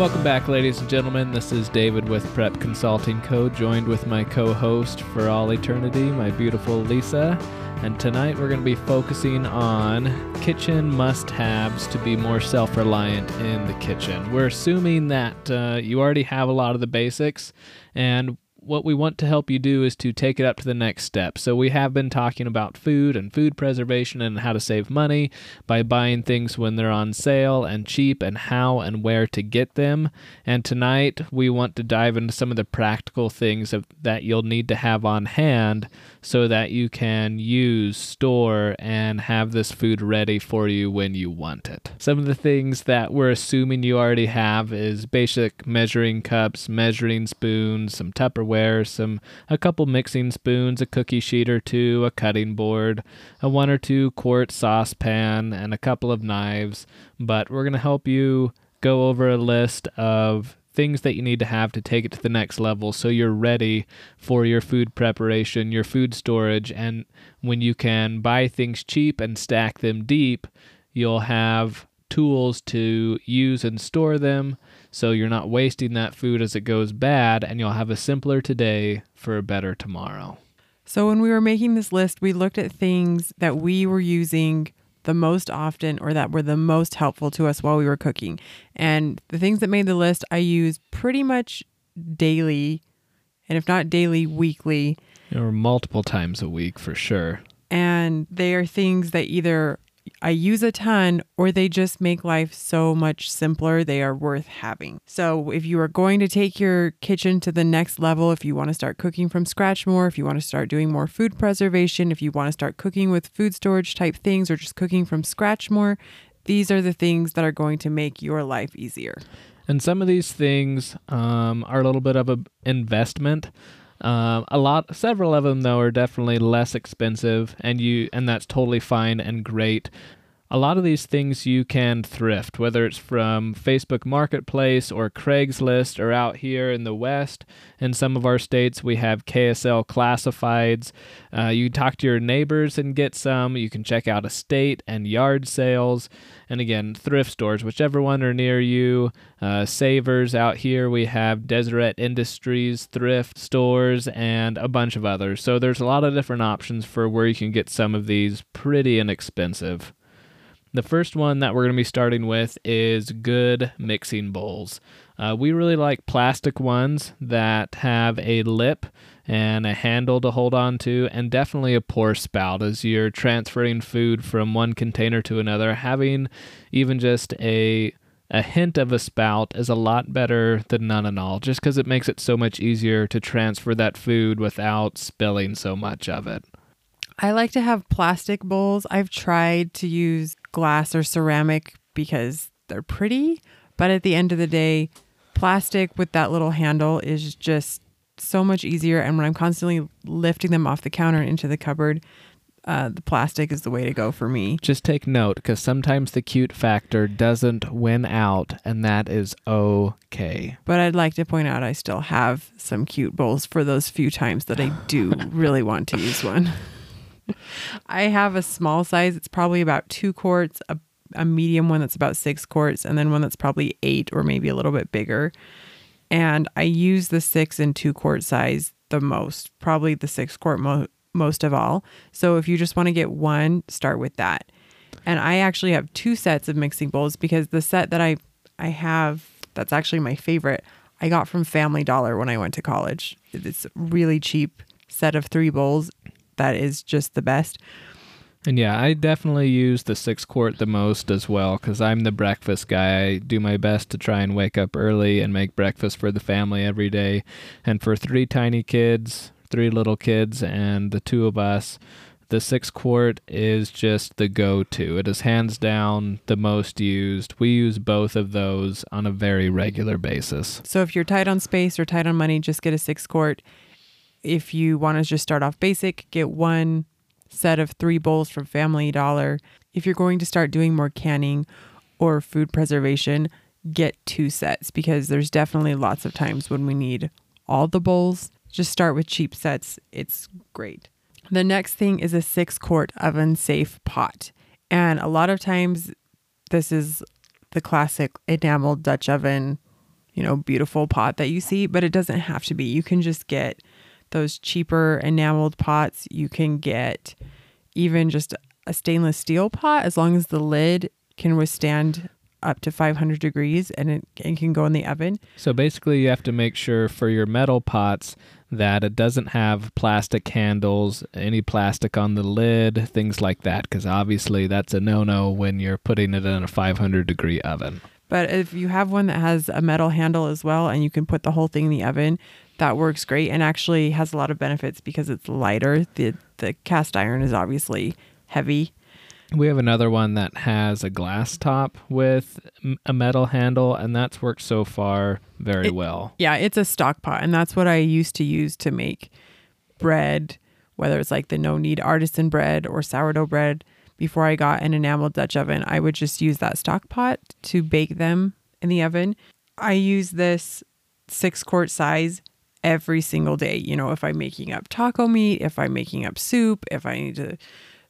Welcome back, ladies and gentlemen. This is David with Prep Consulting Co., joined with my co host for all eternity, my beautiful Lisa. And tonight we're going to be focusing on kitchen must haves to be more self reliant in the kitchen. We're assuming that uh, you already have a lot of the basics, and what we want to help you do is to take it up to the next step. So, we have been talking about food and food preservation and how to save money by buying things when they're on sale and cheap and how and where to get them. And tonight, we want to dive into some of the practical things of, that you'll need to have on hand so that you can use, store, and have this food ready for you when you want it. Some of the things that we're assuming you already have is basic measuring cups, measuring spoons, some Tupperware, some a couple mixing spoons, a cookie sheet or two, a cutting board, a one or two quart saucepan, and a couple of knives. But we're to help you go over a list of things that you need to have to take it to the next level so you're ready for your food preparation, your food storage, and when you can buy things cheap and stack them deep, you'll have tools to use and store them so you're not wasting that food as it goes bad and you'll have a simpler today for a better tomorrow. So, when we were making this list, we looked at things that we were using the most often or that were the most helpful to us while we were cooking. And the things that made the list, I use pretty much daily, and if not daily, weekly. Or multiple times a week for sure. And they are things that either I use a ton or they just make life so much simpler. They are worth having. So, if you are going to take your kitchen to the next level, if you want to start cooking from scratch more, if you want to start doing more food preservation, if you want to start cooking with food storage type things or just cooking from scratch more, these are the things that are going to make your life easier. And some of these things um, are a little bit of an investment. Um, a lot, several of them though are definitely less expensive, and you, and that's totally fine and great. A lot of these things you can thrift, whether it's from Facebook Marketplace or Craigslist or out here in the West. In some of our states, we have KSL classifieds. Uh, you talk to your neighbors and get some. You can check out estate and yard sales. And again, thrift stores, whichever one are near you. Uh, savers out here, we have Deseret Industries, thrift stores, and a bunch of others. So there's a lot of different options for where you can get some of these pretty inexpensive. The first one that we're going to be starting with is good mixing bowls. Uh, we really like plastic ones that have a lip and a handle to hold on to, and definitely a pour spout as you're transferring food from one container to another. Having even just a a hint of a spout is a lot better than none at all, just because it makes it so much easier to transfer that food without spilling so much of it. I like to have plastic bowls. I've tried to use glass or ceramic because they're pretty, but at the end of the day, plastic with that little handle is just so much easier. And when I'm constantly lifting them off the counter and into the cupboard, uh, the plastic is the way to go for me. Just take note because sometimes the cute factor doesn't win out, and that is okay. But I'd like to point out I still have some cute bowls for those few times that I do really want to use one. I have a small size. It's probably about two quarts, a, a medium one that's about six quarts, and then one that's probably eight or maybe a little bit bigger. And I use the six and two quart size the most, probably the six quart mo- most of all. So if you just want to get one, start with that. And I actually have two sets of mixing bowls because the set that I I have that's actually my favorite I got from Family Dollar when I went to college. It's a really cheap set of three bowls that is just the best. And yeah, I definitely use the six quart the most as well because I'm the breakfast guy. I do my best to try and wake up early and make breakfast for the family every day. And for three tiny kids, three little kids, and the two of us, the six quart is just the go to. It is hands down the most used. We use both of those on a very regular basis. So if you're tight on space or tight on money, just get a six quart. If you want to just start off basic, get one set of three bowls from Family Dollar. If you're going to start doing more canning or food preservation, get two sets because there's definitely lots of times when we need all the bowls. Just start with cheap sets, it's great. The next thing is a six quart oven safe pot. And a lot of times, this is the classic enameled Dutch oven you know, beautiful pot that you see, but it doesn't have to be. You can just get those cheaper enameled pots. You can get even just a stainless steel pot as long as the lid can withstand up to 500 degrees and it, it can go in the oven. So basically, you have to make sure for your metal pots that it doesn't have plastic handles, any plastic on the lid, things like that, because obviously that's a no no when you're putting it in a 500 degree oven. But if you have one that has a metal handle as well and you can put the whole thing in the oven, that works great and actually has a lot of benefits because it's lighter. The the cast iron is obviously heavy. We have another one that has a glass top with a metal handle, and that's worked so far very it, well. Yeah, it's a stock pot, and that's what I used to use to make bread, whether it's like the no knead artisan bread or sourdough bread. Before I got an enameled Dutch oven, I would just use that stock pot to bake them in the oven. I use this six quart size every single day. You know, if I'm making up taco meat, if I'm making up soup, if I need to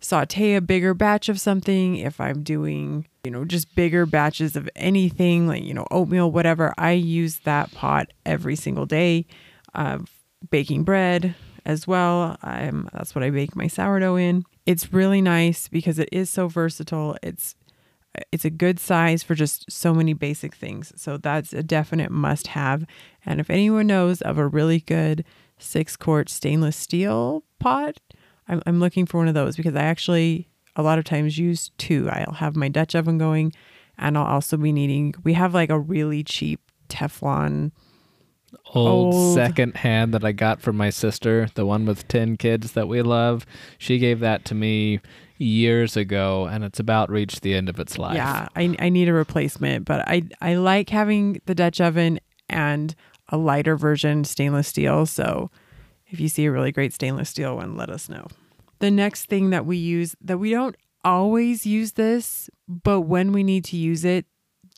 saute a bigger batch of something, if I'm doing, you know, just bigger batches of anything like, you know, oatmeal, whatever, I use that pot every single day. Uh, baking bread as well. I'm, that's what I bake my sourdough in. It's really nice because it is so versatile. It's it's a good size for just so many basic things. So that's a definite must have. And if anyone knows of a really good six quart stainless steel pot, I'm, I'm looking for one of those because I actually a lot of times use two. I'll have my Dutch oven going and I'll also be needing, we have like a really cheap Teflon old, old second hand that I got from my sister, the one with 10 kids that we love. She gave that to me years ago and it's about reached the end of its life. Yeah, I, I need a replacement, but I, I like having the Dutch oven and a lighter version stainless steel. So if you see a really great stainless steel one, let us know. The next thing that we use that we don't always use this, but when we need to use it,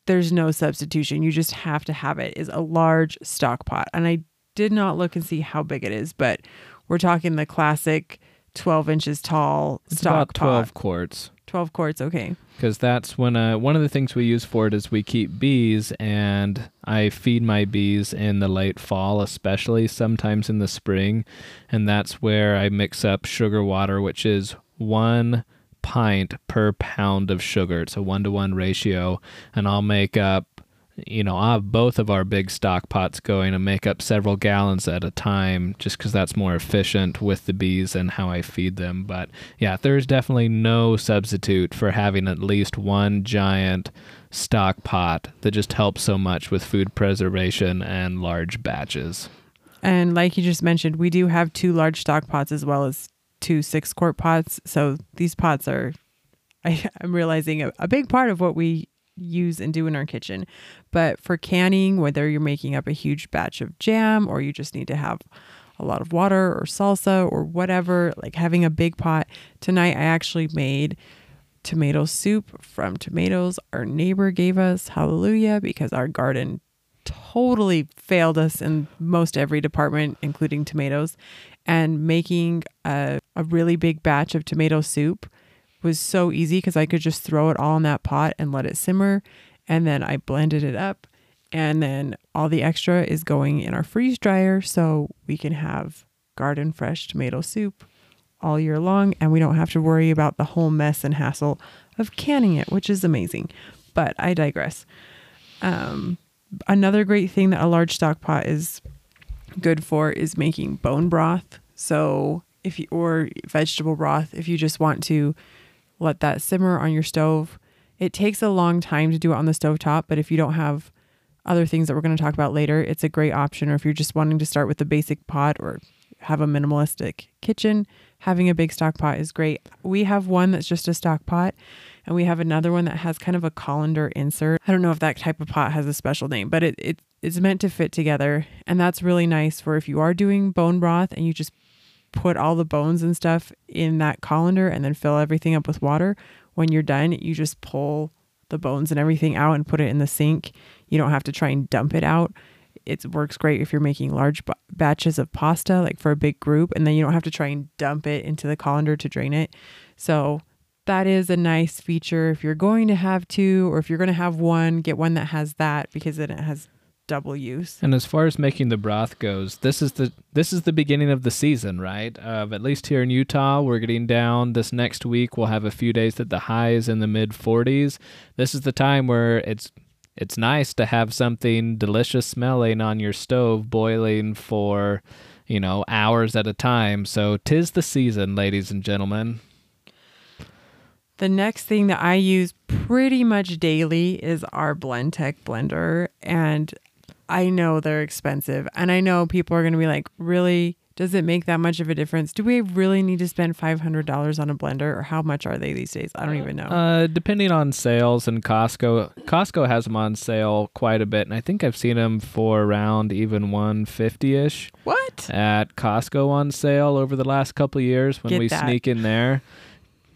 there's no substitution. You just have to have it is a large stock pot. And I did not look and see how big it is, but we're talking the classic 12 inches tall it's stock about 12 pot. quarts. 12 quarts, okay. Because that's when uh, one of the things we use for it is we keep bees, and I feed my bees in the late fall, especially sometimes in the spring. And that's where I mix up sugar water, which is one pint per pound of sugar. It's a one to one ratio. And I'll make up you know, I'll have both of our big stock pots going and make up several gallons at a time just because that's more efficient with the bees and how I feed them. But yeah, there's definitely no substitute for having at least one giant stock pot that just helps so much with food preservation and large batches. And like you just mentioned, we do have two large stock pots as well as two six quart pots. So these pots are, I, am realizing, a, a big part of what we use and do in our kitchen. But for canning, whether you're making up a huge batch of jam or you just need to have a lot of water or salsa or whatever, like having a big pot. Tonight, I actually made tomato soup from tomatoes our neighbor gave us. Hallelujah, because our garden totally failed us in most every department, including tomatoes. And making a, a really big batch of tomato soup was so easy because I could just throw it all in that pot and let it simmer. And then I blended it up. And then all the extra is going in our freeze dryer so we can have garden fresh tomato soup all year long. And we don't have to worry about the whole mess and hassle of canning it, which is amazing. But I digress. Um, another great thing that a large stock pot is good for is making bone broth. So if you, or vegetable broth, if you just want to let that simmer on your stove. It takes a long time to do it on the stove top, but if you don't have other things that we're going to talk about later, it's a great option. Or if you're just wanting to start with the basic pot or have a minimalistic kitchen, having a big stock pot is great. We have one that's just a stock pot, and we have another one that has kind of a colander insert. I don't know if that type of pot has a special name, but it, it it's meant to fit together, and that's really nice for if you are doing bone broth and you just put all the bones and stuff in that colander and then fill everything up with water. When you're done, you just pull the bones and everything out and put it in the sink. You don't have to try and dump it out. It works great if you're making large b- batches of pasta, like for a big group, and then you don't have to try and dump it into the colander to drain it. So that is a nice feature if you're going to have two or if you're going to have one, get one that has that because then it has double use. And as far as making the broth goes, this is the this is the beginning of the season, right? Of at least here in Utah, we're getting down. This next week, we'll have a few days that the high is in the mid 40s. This is the time where it's it's nice to have something delicious smelling on your stove boiling for you know hours at a time. So tis the season, ladies and gentlemen. The next thing that I use pretty much daily is our Blendtec blender. And I know they're expensive. And I know people are going to be like, really? Does it make that much of a difference? Do we really need to spend $500 on a blender or how much are they these days? I don't even know. Uh, depending on sales and Costco, Costco has them on sale quite a bit, and I think I've seen them for around even 150 ish. What? At Costco on sale over the last couple of years when Get we that. sneak in there.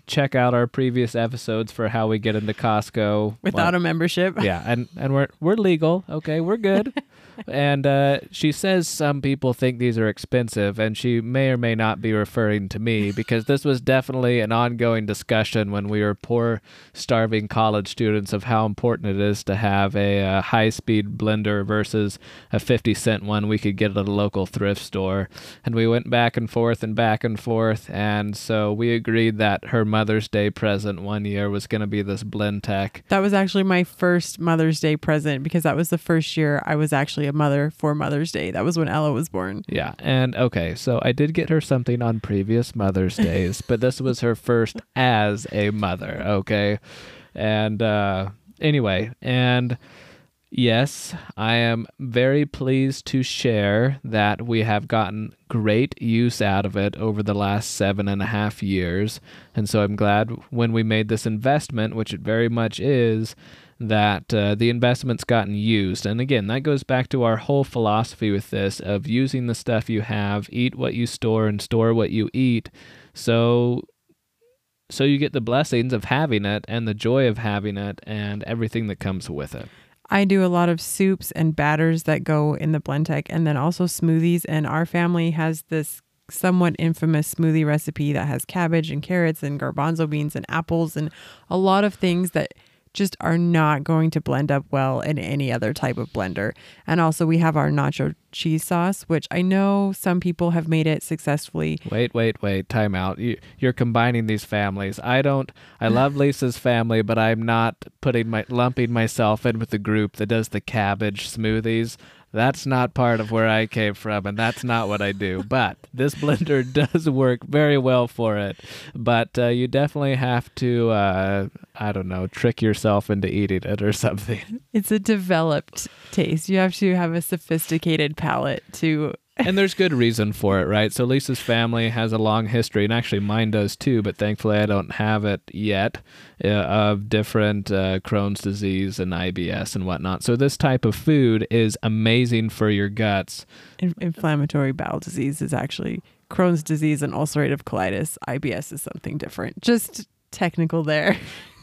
Check out our previous episodes for how we get into Costco Without Well, a membership? yeah, and and we're we're legal. Okay, we're good. and uh, she says some people think these are expensive, and she may or may not be referring to me because this was definitely an ongoing discussion when we were poor, starving college students of how important it is to have a, uh high-speed blender versus a fifty cent one we could get at a local thrift store. And we went back and forth and back and forth, and so we agreed that her Mother's Day present one year was going to be this Blendtec. That was actually my first Mother's Day present because that was the first year I was actually a mother for Mother's Day. That was when Ella was born. Yeah, and okay, so I did get her something on previous Mother's Days, but this was her first as a mother, okay? And uh anyway, and yes, I am very pleased to share that we have gotten great use out of it over the last seven and a half years. And so I'm glad when we made this investment, which it very much is, that uh, the investment's gotten used. And again, that goes back to our whole philosophy with this of using the stuff you have, eat what you store, and store what you eat. So so you get the blessings of having it and the joy of having it and everything that comes with it. I do a lot of soups and batters that go in the Blendtec and then also smoothies. And our family has this somewhat infamous smoothie recipe that has cabbage and carrots and garbanzo beans and apples and a lot of things that just are not going to blend up well in any other type of blender. And also, we have our nacho cheese sauce, which I know some people have made it successfully. Wait, wait, wait. Time out. You, you're combining these families. I don't. I love Lisa's family, but I'm not putting my lumping myself in with the group that does the cabbage smoothies. That's not part of where I came from, and that's not what I do. But this blender does work very well for it. But uh, you definitely have to, uh, I don't know, trick yourself into eating it or something. It's a developed taste. You have to have a sophisticated palate to and there's good reason for it, right? So Lisa's family has a long history, and actually mine does too. But thankfully, I don't have it yet uh, of different uh, Crohn's disease and IBS and whatnot. So this type of food is amazing for your guts. in- inflammatory bowel disease is actually Crohn's disease and ulcerative colitis. IBS is something different. Just technical there.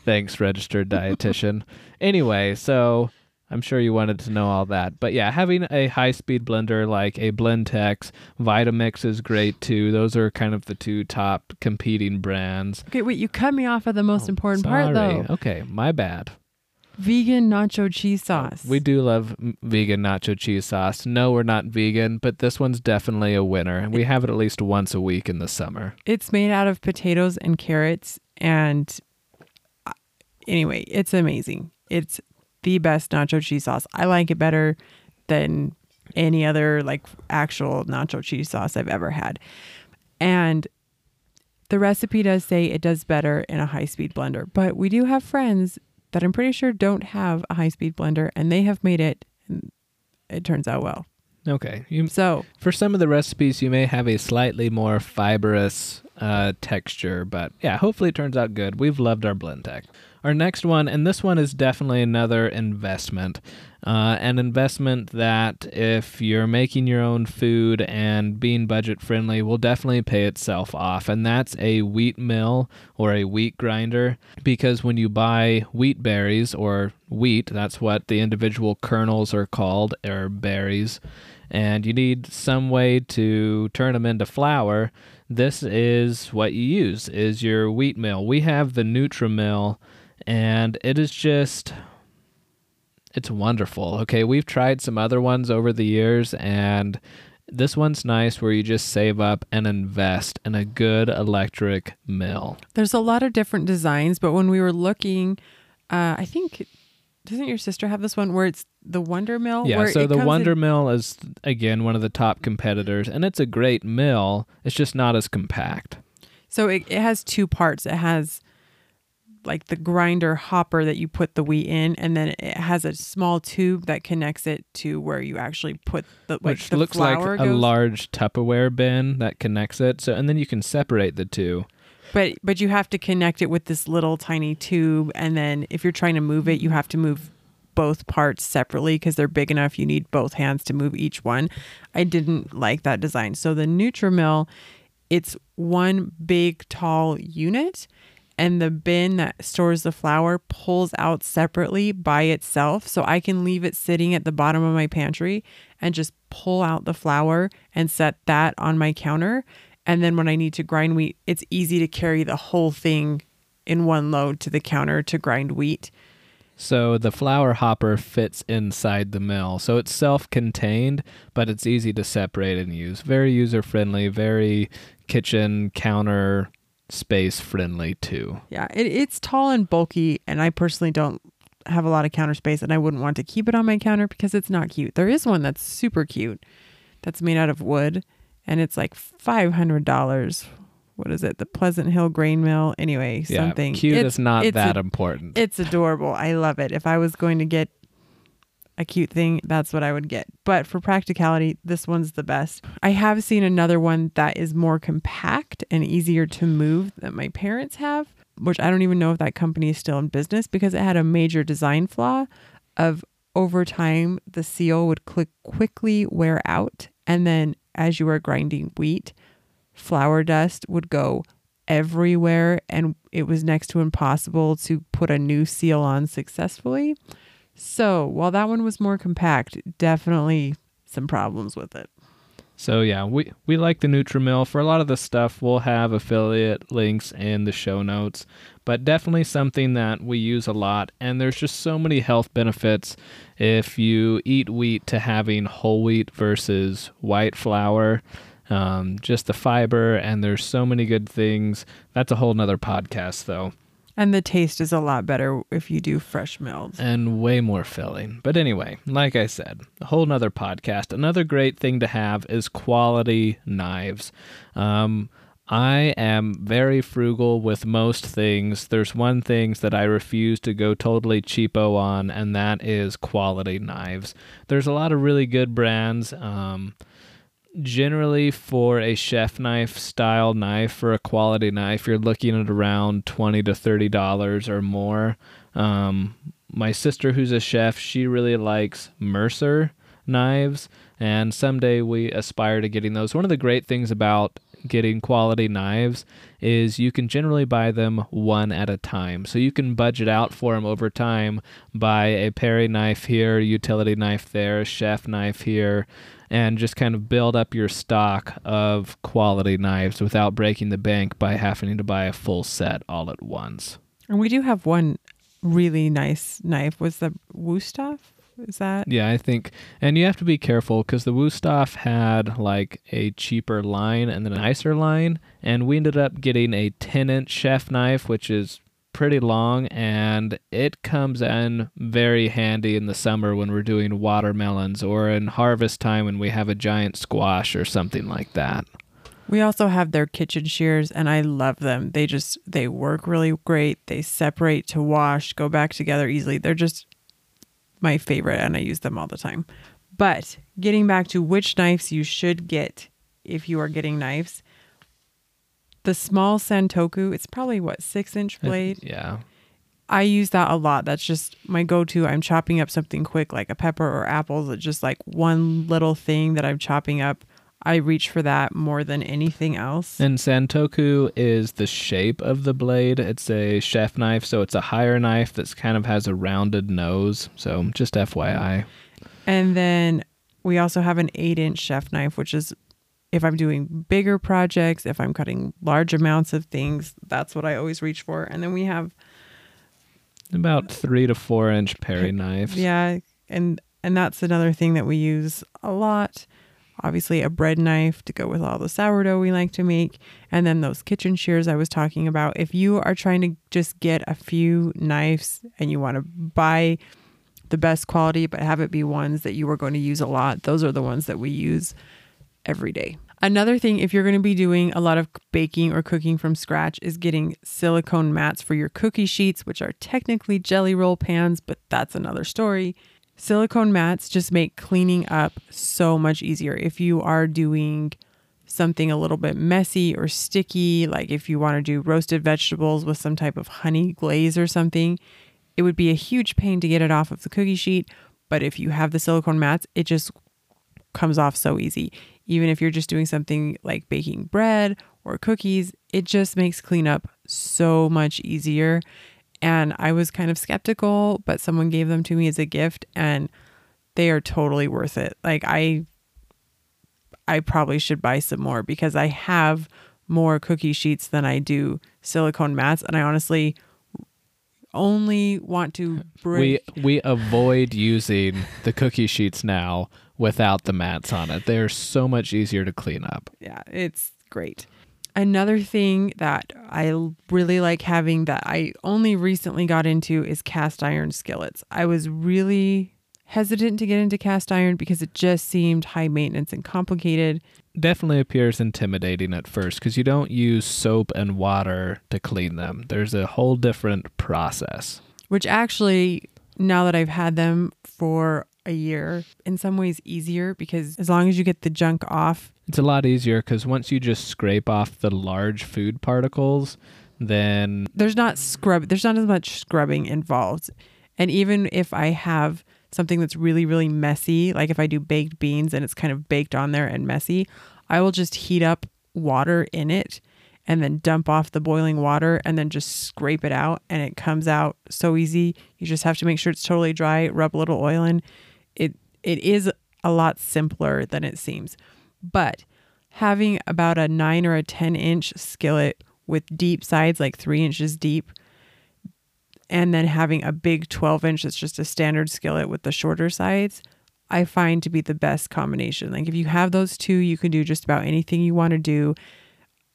Thanks, registered dietitian. anyway, so I'm sure you wanted to know all that. But yeah, having a high speed blender like a Blendtex, Vitamix is great too. Those are kind of the two top competing brands. Okay, wait, you cut me off at the most important part Oh, though. Okay, my bad. Vegan nacho cheese sauce. We do love vegan nacho cheese sauce. No, we're not vegan, but this one's definitely a winner. And we have it at least once a week in the summer. It's made out of potatoes and carrots and uh, anyway, it's amazing. It's the best nacho cheese sauce. I like it better than any other like actual nacho cheese sauce I've ever had. And the recipe does say it does better in a high speed blender, but we do have friends that I'm pretty sure don't have a high speed blender and they have made it and it turns out well. Okay. You, So, for some of the recipes, you may have a slightly more fibrous uh, texture, but yeah, hopefully it turns out good. We've loved our Blendtec. Our next one, and this one is definitely another investment. Uh, an investment that, if you're making your own food and being budget friendly, will definitely pay itself off. And that's a wheat mill or a wheat grinder. Because when you buy wheat berries or wheat, that's what the individual kernels are called, or berries, and you need some way to turn them into flour. This is what you use is your wheat mill. We have the Nutrimill and it is just it's wonderful. Okay, we've tried some other ones over the years, and this one's nice where you just save up and invest in a good electric mill. There's a lot of different designs, but when we were looking, uh, I think doesn't your sister have this one where it's the Wonder Mill? Yeah, so the Wonder in- Mill is again one of the top competitors, and it's a great mill. It's just not as compact. So it, it has two parts. It has like the grinder hopper that you put the wheat in, and then it has a small tube that connects it to where you actually put the like which the looks like flour a large Tupperware bin that connects it. So, and then you can separate the two. But but you have to connect it with this little tiny tube, and then if you're trying to move it, you have to move both parts separately because they're big enough. You need both hands to move each one. I didn't like that design. So the Nutrimill, it's one big tall unit, and the bin that stores the flour pulls out separately by itself. So I can leave it sitting at the bottom of my pantry and just pull out the flour and set that on my counter. And then when I need to grind wheat, it's easy to carry the whole thing in one load to the counter to grind wheat. So the flour hopper fits inside the mill. So it's self-contained, but it's easy to separate and use. Very user-friendly, very kitchen counter space friendly too. Yeah, it, it's tall and bulky, and I personally don't have a lot of counter space, and I wouldn't want to keep it on my counter because it's not cute. There is one that's super cute, that's made out of wood, and it's like five hundred dollars. What is it? The Pleasant Hill Grain Mill. Anyway, Yeah, something cute It's- is not it's that a- important. It's adorable. I love it. If I was going to get a cute thing, that's what I would get. But for practicality, this one's the best. I have seen another one that is more compact and easier to move that my parents have, which I don't even know if that company is still in business because it had a major design flaw of over time the seal would click quickly wear out and then as you were grinding wheat, flour dust would go everywhere and it was next to impossible to put a new seal on successfully. So, while that one was more compact, definitely some problems with it. So yeah, we we like the Nutrimill. For a lot of the stuff, we'll have affiliate links in the show notes, but definitely something that we use a lot. And there's just so many health benefits if you eat wheat to having whole wheat versus white flour. Um, just the fiber, and there's so many good things. That's a whole nother podcast, though. And the taste is a lot better if you do fresh milled. and way more filling. But anyway, like I said, a whole nother podcast. Another great thing to have is quality knives. Um, I am very frugal with most things. There's one thing that I refuse to go totally cheapo on, and that is quality knives. There's a lot of really good brands. Um, generally for a chef knife style knife for a quality knife you're looking at around 20 to 30 dollars or more. Um, my sister who's a chef she really likes mercer knives and someday we aspire to getting those. One of the great things about getting quality knives is you can generally buy them one at a time so you can budget out for them over time buy a parry knife here utility knife there chef knife here and just kind of build up your stock of quality knives without breaking the bank by having to buy a full set all at once. And we do have one really nice knife. Was the Wusthof? Is that? Yeah, I think, and you have to be careful because the Wusthof had like a cheaper line and then a nicer line, and we ended up getting a 10 inch chef knife, which is pretty long and it comes in very handy in the summer when we're doing watermelons or in harvest time when we have a giant squash or something like that. We also have their kitchen shears and I love them. They just they work really great. They separate to wash, go back together easily. They're just my favorite and I use them all the time. But getting back to which knives you should get if you are getting knives, the small Santoku, it's probably what, six inch blade? Yeah. I use that a lot. That's just my go to. I'm chopping up something quick like a pepper or apples. It's just like one little thing that I'm chopping up. I reach for that more than anything else. And Santoku is the shape of the blade. It's a chef knife, so it's a higher knife that kind of has a rounded nose. So just FYI. And then we also have an eight inch chef knife, which is if I'm doing bigger projects, if I'm cutting large amounts of things, that's what I always reach for. And then we have About three to four inch Perry knives. Yeah, and and that's another thing that we use a lot. Obviously, a bread knife to go with all the sourdough we like to make, and then those kitchen shears I was talking about. If you are trying to just get a few knives and you want to buy the best quality, but have it be ones that you are going to use a lot, those are the ones that we use every day. Another thing, if you're going to be doing a lot of baking or cooking from scratch, is getting silicone mats for your cookie sheets, which are technically jelly roll pans, but that's another story. Silicone mats just make cleaning up so much easier. If you are doing something a little bit messy or sticky, like if you want to do roasted vegetables with some type of honey glaze or something, it would be a huge pain to get it off of the cookie sheet. But if you have the silicone mats, it just comes off so easy. Even if you're just doing something like baking bread or cookies, it just makes cleanup so much easier. And I was kind of skeptical, but someone gave them to me as a gift and they are totally worth it. Like I I probably should buy some more because I have more cookie sheets than I do silicone mats and I honestly only want to bring we we avoid using the cookie sheets now without the mats on it. They're so much easier to clean up. Yeah, it's great. Another thing that I really like having that I only recently got into is cast iron skillets. I was really hesitant to get into cast iron because it just seemed high maintenance and complicated. Definitely appears intimidating at first because you don't use soap and water to clean them. There's a whole different process. Which actually, now that I've had them for a year, in some ways easier because as long as you get the junk off, it's a lot easier because once you just scrape off the large food particles, then there's not scrub. There's not as much scrubbing involved. And even if I have something that's really really messy, like if I do baked beans and it's kind of baked on there and messy, I will just heat up water in it and then dump off the boiling water and then just scrape it out and it comes out so easy. You just have to make sure it's totally dry, rub a little oil in. It it is a lot simpler than it seems. But having about a 9 or a 10 inch skillet with deep sides like 3 inches deep and then having a big 12 inch that's just a standard skillet with the shorter sides i find to be the best combination. Like if you have those two you can do just about anything you want to do.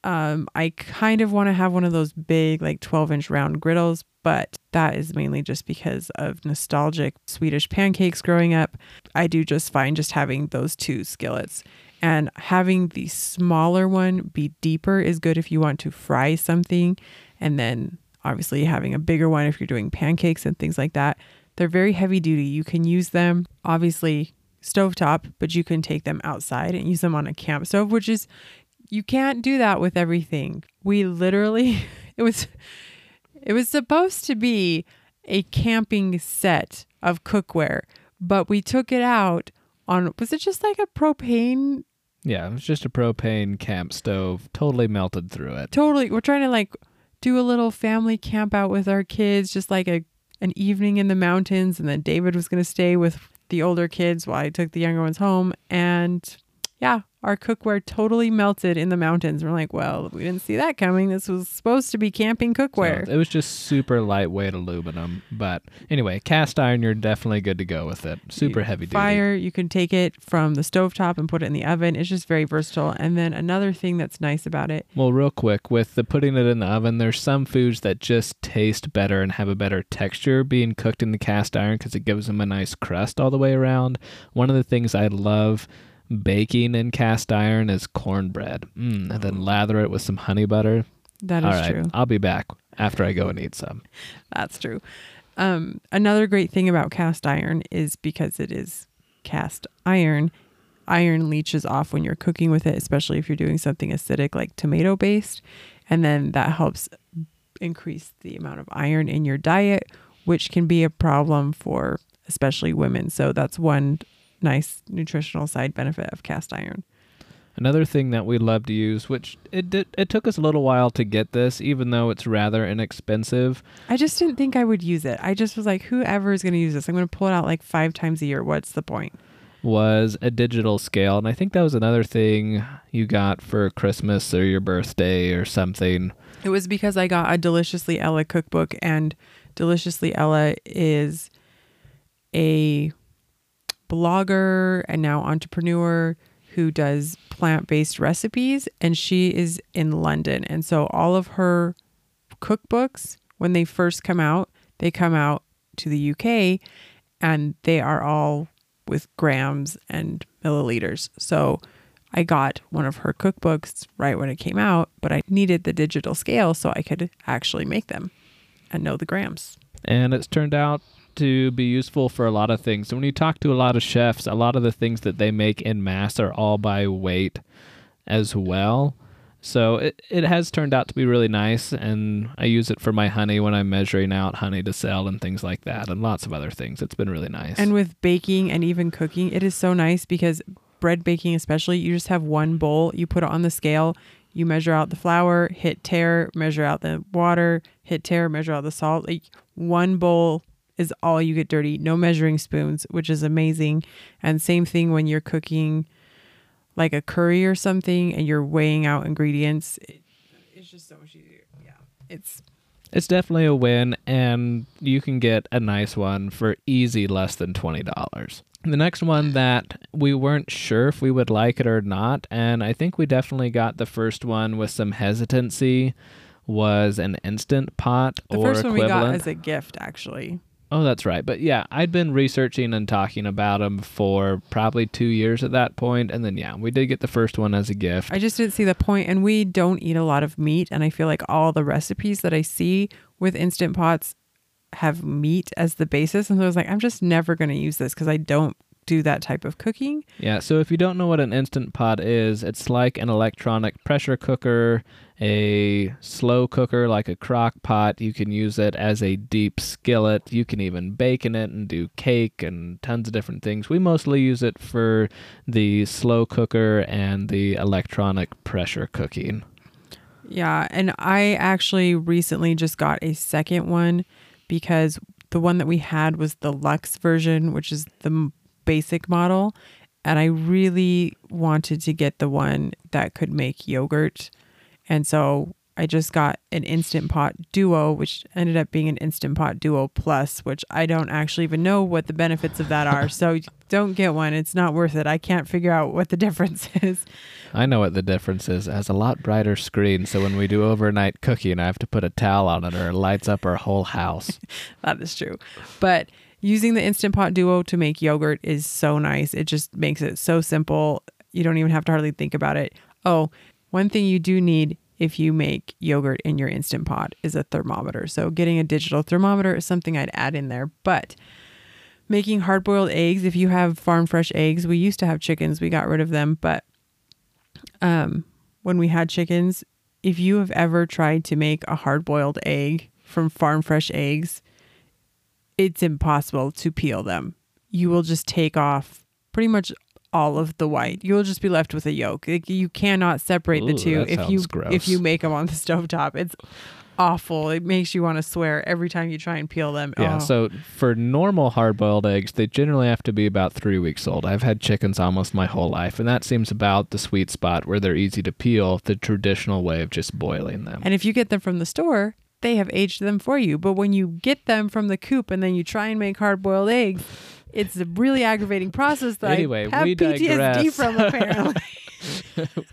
Um, i kind of want to have one of those big like 12 inch round griddles but that is mainly just because of nostalgic swedish pancakes growing up. I do just fine just having those two skillets and having the smaller one be deeper is good if you want to fry something and then obviously having a bigger one if you're doing pancakes and things like that. They're very heavy duty. You can use them obviously stovetop, but you can take them outside and use them on a camp stove, which is you can't do that with everything. We literally it was it was supposed to be a camping set of cookware, but we took it out on was it just like a propane yeah, it was just a propane camp stove, totally melted through it. Totally. We're trying to like do a little family camp out with our kids, just like a an evening in the mountains, and then David was going to stay with the older kids while I took the younger ones home. And yeah, our cookware totally melted in the mountains. We're like, well, we didn't see that coming. This was supposed to be camping cookware. So it was just super lightweight aluminum. But anyway, cast iron, you're definitely good to go with it. Super heavy duty. Fire, you can take it from the stovetop and put it in the oven. It's just very versatile. And then another thing that's nice about it. Well, real quick, with the putting it in the oven, there's some foods that just taste better and have a better texture being cooked in the cast iron because it gives them a nice crust all the way around. One of the things I love baking in cast iron is cornbread. Mm, and then lather it with some honey butter. That is right, true. I'll be back after I go and eat some. That's true. Um, another great thing about cast iron is because it is cast iron, iron leaches off when you're cooking with it, especially if you're doing something acidic like tomato based. And then that helps increase the amount of iron in your diet, which can be a problem for especially women. So that's one nice nutritional side benefit of cast iron. Another thing that we love to use, which it did, it took us a little while to get this, even though it's rather inexpensive. I just didn't think I would use it. I just was like, whoever is going to use this, I'm going to pull it out like five times a year. What's the point? Was a digital scale, and I think that was another thing you got for Christmas or your birthday or something. It was because I got a Deliciously Ella cookbook and Deliciously Ella is a blogger and now entrepreneur who does plant-based recipes and she is in London. And so all of her cookbooks when they first come out, they come out to the UK and they are all with grams and milliliters. So I got one of her cookbooks right when it came out, but I needed the digital scale so I could actually make them and know the grams. And it's turned out to be useful for a lot of things. So when you talk to a lot of chefs, a lot of the things that they make in mass are all by weight as well. So it, it has turned out to be really nice, and I use it for my honey when I'm measuring out honey to sell and things like that, and lots of other things. It's been really nice. And with baking and even cooking, it is so nice because bread baking, especially, you just have one bowl, you put it on the scale, you measure out the flour, hit tare, measure out the water, hit tare, measure out the salt. Like one bowl is all you get dirty, no measuring spoons, which is amazing. And same thing when you're cooking like a curry or something and you're weighing out ingredients. It, it's just so much easier. Yeah. It's it's definitely a win and you can get a nice one for easy less than $20. The next one that we weren't sure if we would like it or not, and I think we definitely got the first one with some hesitancy, was an instant pot the or first equivalent. one we got as a gift, actually. Oh, that's right. But yeah, I'd been researching and talking about them for probably two years at that point, and then yeah, we did get the first one as a gift. I just didn't see the point, and we don't eat a lot of meat, and I feel like all the recipes that I see with instant pots have meat as the basis, and so I was like, I'm just never going to use this because I don't do that type of cooking. Yeah, so if you don't know what an instant pot is, it's like an electronic pressure cooker a slow cooker like a crock pot. You can use it as a deep skillet. You can even bake in it and do cake and tons of different things. We mostly use it for the slow cooker and the electronic pressure cooking. Yeah, and I actually recently just got a second one because the one that we had was the Lux version, which is the basic model. And I really wanted to get the one that could make yogurt and so I just got an Instant Pot Duo, which ended up being an Instant Pot Duo Plus, which I don't actually even know what the benefits of that are. so don't get one. It's not worth it. I can't figure out what the difference is. I know what the difference is. It has a lot brighter screen, so when we do overnight cooking, I have to put a towel on it or it lights up our whole house. that is true. But using the Instant Pot Duo to make yogurt is so nice. It just makes it so simple. You don't even have to hardly think about it. Oh, one thing you do need if you make yogurt in your instant pot is a thermometer. So getting a digital thermometer is something I'd add in there. But making hard boiled eggs, if you have farm fresh eggs, we used to have chickens, we got rid of them, but um when we had chickens, if you have ever tried to make a hard boiled egg from farm fresh eggs, it's impossible to peel them. You will just take off pretty much all of the white. You'll just be left with a yolk. Like, you cannot separate Ooh, the two if you gross. if you make them on the stovetop. It's awful. It makes you want to swear every time you try and peel them. Yeah. Oh. So for normal hard-boiled eggs, they generally have to be about three weeks old. I've had chickens almost my whole life, and that seems about the sweet spot where they're easy to peel. The traditional way of just boiling them. And if you get them from the store, they have aged them for you. But when you get them from the coop and then you try and make hard-boiled eggs it's a really aggravating process that anyway, I have we PTSD digress. from apparently.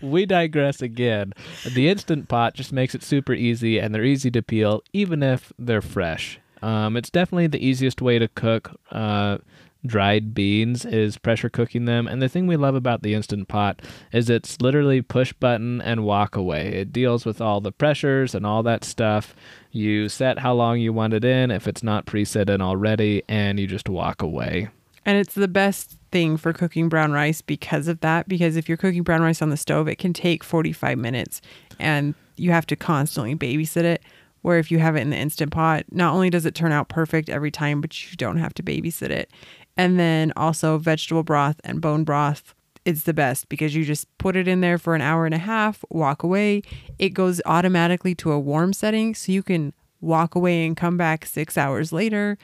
we digress again. The instant pot just makes it super easy and they're easy to peel even if they're fresh. Um, it's definitely the easiest way to cook uh, dried beans is pressure cooking them. And the thing we love about the Instant Pot is it's literally push button and walk away. It deals with all the pressures and all that stuff. You set how long you want it in if it's not preset in already, and you just walk away. And it's the best thing for cooking brown rice because of that. Because if you're cooking brown rice on the stove, it can take 45 minutes and you have to constantly babysit it. Where if you have it in the instant pot, not only does it turn out perfect every time, but you don't have to babysit it. And then also vegetable broth and bone broth it's the best because you just put it in there for an hour and a half, walk away. It goes automatically to a warm setting so you can walk away and come back six hours later.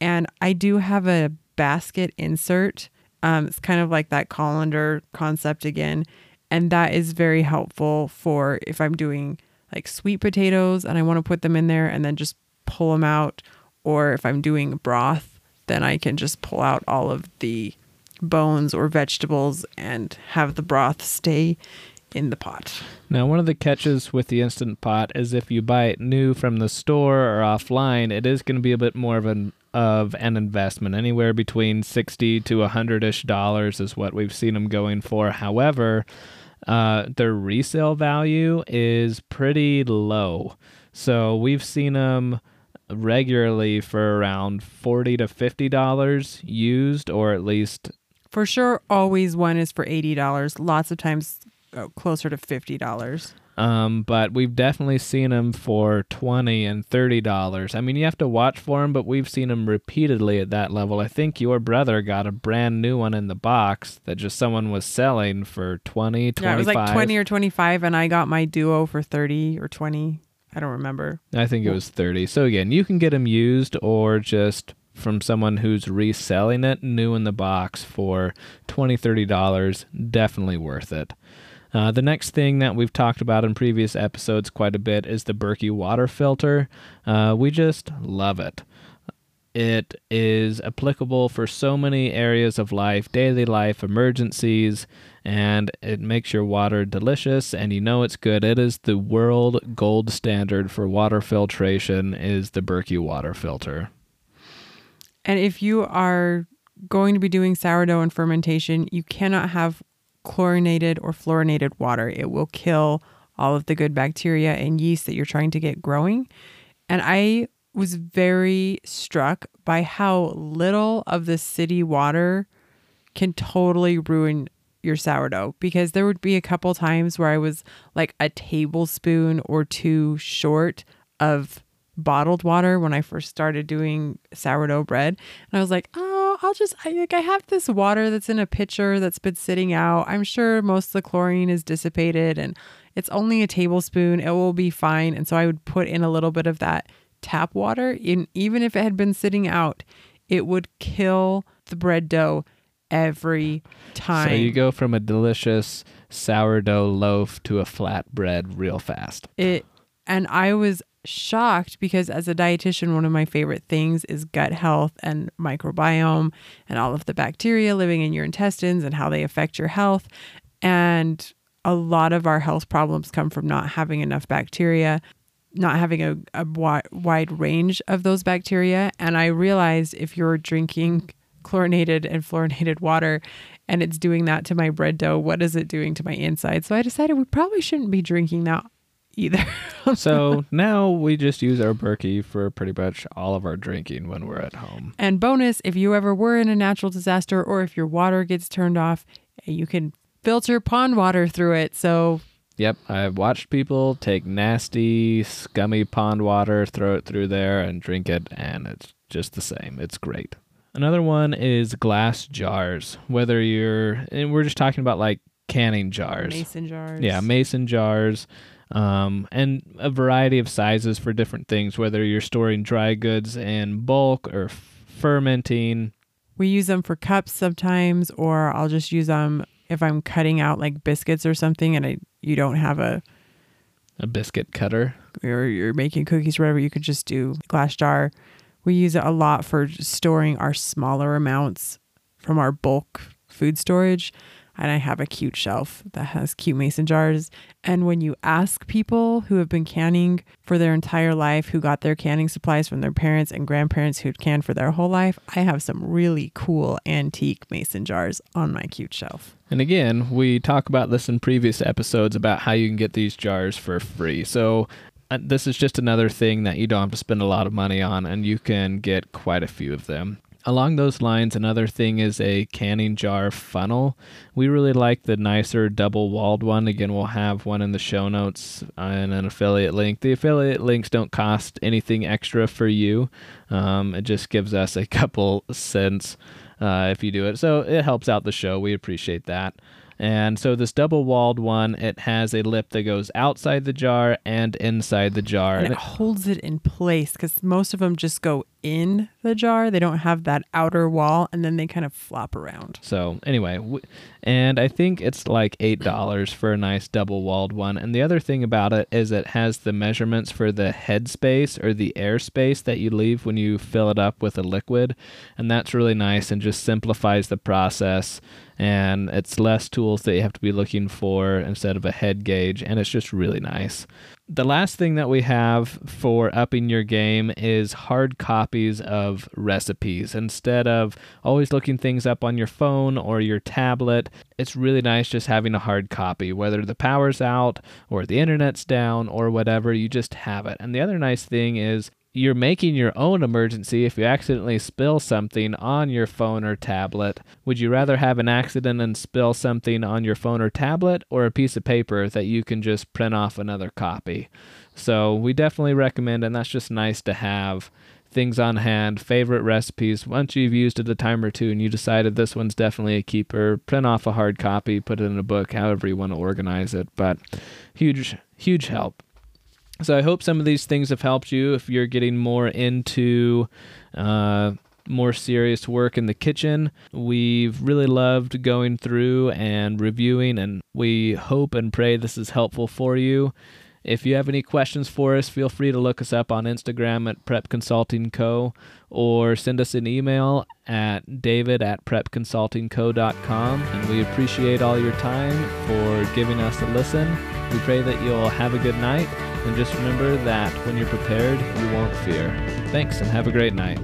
And I do have a basket insert. Um, it's kind of like that colander concept again. And that is very helpful for if I'm doing like sweet potatoes and I want to put them in there and then just pull them out or if I'm doing broth, then I can just pull out all of the bones or vegetables and have the broth stay in the pot. Now, one of the catches with the Instant Pot is if you buy it new from the store or offline, it is going to be a bit more of an of an investment. Anywhere between sixty to a hundred ish dollars is what we've seen them going for. However, uh, their resale value is pretty low. So we've seen them regularly for around forty to fifty dollars used, or at least For sure, always one is for $80. Lots of times uh, closer to $50. Um, but we've definitely seen them for twenty and thirty dollars. I mean, you have to watch for them, but we've seen them repeatedly at that level. I think your brother got a brand new one in the box that just someone was selling for 20 25 Yeah, it was like 20 or 25 and I got my duo for 30 or 20. I don't remember. I think it was 30. So again, you can get them used or just from someone who's reselling it new in the box for 20 30 dollars definitely worth it uh, the next thing that we've talked about in previous episodes quite a bit is the Berkey water filter. Uh, we just love it. It is applicable for so many areas of life, daily life, emergencies, and it makes your water delicious and you know it's good. It is the world gold standard for water filtration is the Berkey water filter. And if you are going to be doing sourdough and fermentation, you cannot have chlorinated or fluorinated water. It will kill all of the good bacteria and yeast that you're trying to get growing. And I was very struck by how little of the city water can totally ruin your sourdough because there would be a couple times where I was like a tablespoon or two short of bottled water when I first started doing sourdough bread. And I was like, oh, I'll just, I, like, I have this water that's in a pitcher that's been sitting out. I'm sure most of the chlorine is dissipated and it's only a tablespoon. It will be fine. And so I would put in a little bit of that tap water. In, even if it had been sitting out, it would kill the bread dough every time. So you go from a delicious sourdough loaf to a flat bread real fast. It and I was shocked because as a dietitian one of my favorite things is gut health and microbiome and all of the bacteria living in your intestines and how they affect your health and a lot of our health problems come from not having enough bacteria not having a, a wi- wide range of those bacteria and i realized if you're drinking chlorinated and fluorinated water and it's doing that to my bread dough what is it doing to my inside so i decided we probably shouldn't be drinking that either so now we just use our Berkey for pretty much all of our drinking when we're at home. And bonus, if you ever were in a natural disaster or if your water gets turned off, you can filter pond water through it. So, Yep, I've watched people take nasty, scummy pond water, throw it through there, and drink it, and it's just the same. It's great. Another one is glass jars. Whether you're, and we're just talking about like canning jars. mason jars. Yeah, mason jars. Um, and a variety of sizes for different things, whether you're storing dry goods in bulk or f- fermenting. We use them for cups sometimes, or I'll just use them if I'm cutting out like biscuits or something and I, you don't have a, A biscuit cutter. or you're making cookies or whatever, you could just do glass jar. We use it a lot for storing our smaller amounts from our bulk food storage. And I have a cute shelf that has cute mason jars. And when you ask people who have been canning for their entire life, who got their canning supplies from their parents and grandparents who'd canned for their whole life, I have some really cool antique mason jars on my cute shelf. And again, we talk about this in previous episodes about how you can get these jars for free. So this is just another thing that you don't have to spend a lot of money on, and you can get quite a few of them. Along those lines, another thing is a canning jar funnel. We really like the nicer double walled one. Again, we'll have one in the show notes and an affiliate link. The affiliate links don't cost anything extra for you, um, it just gives us a couple cents uh, if you do it. So it helps out the show. We appreciate that. And so this double walled one, it has a lip that goes outside the jar and inside the jar. And And it holds it in place because most of them just go in the jar. They don't have that outer wall and then they kind of flop around. So, anyway, w- and I think it's like $8 for a nice double walled one. And the other thing about it is it has the measurements for the head space or the air space that you leave when you fill it up with a liquid. And that's really nice and just simplifies the process. And it's less tools that you have to be looking for instead of a head gauge. And it's just really nice the last thing that we have for upping your game is hard copies of recipes. Instead of always looking things up on your phone or your tablet, it's really nice just having a hard copy, whether the power's out or the internet's down or whatever, you just have it. And the other nice thing is you're making your own emergency if you accidentally spill something on your phone or tablet. Would you rather have an accident and spill something on your phone or tablet or a piece of paper that you can just print off another copy? So, we definitely recommend, and that's just nice to have things on hand, favorite recipes. Once you've used it a time or two and you decided this one's definitely a keeper, print off a hard copy, put it in a book, however you want to organize it. But huge, huge help. So I hope some of these things have helped you if you're getting more into uh, more serious work in the kitchen. We've really loved going through and reviewing, and we hope and pray this is helpful for you. If you have any questions for us, feel free to look us up on Instagram at Prep Consulting Co. or send us an email at david at prepconsultingco.com. And we appreciate all your time for giving us a listen. We pray that you'll have a good night and just remember that when you're prepared, you won't fear. Thanks and have a great night.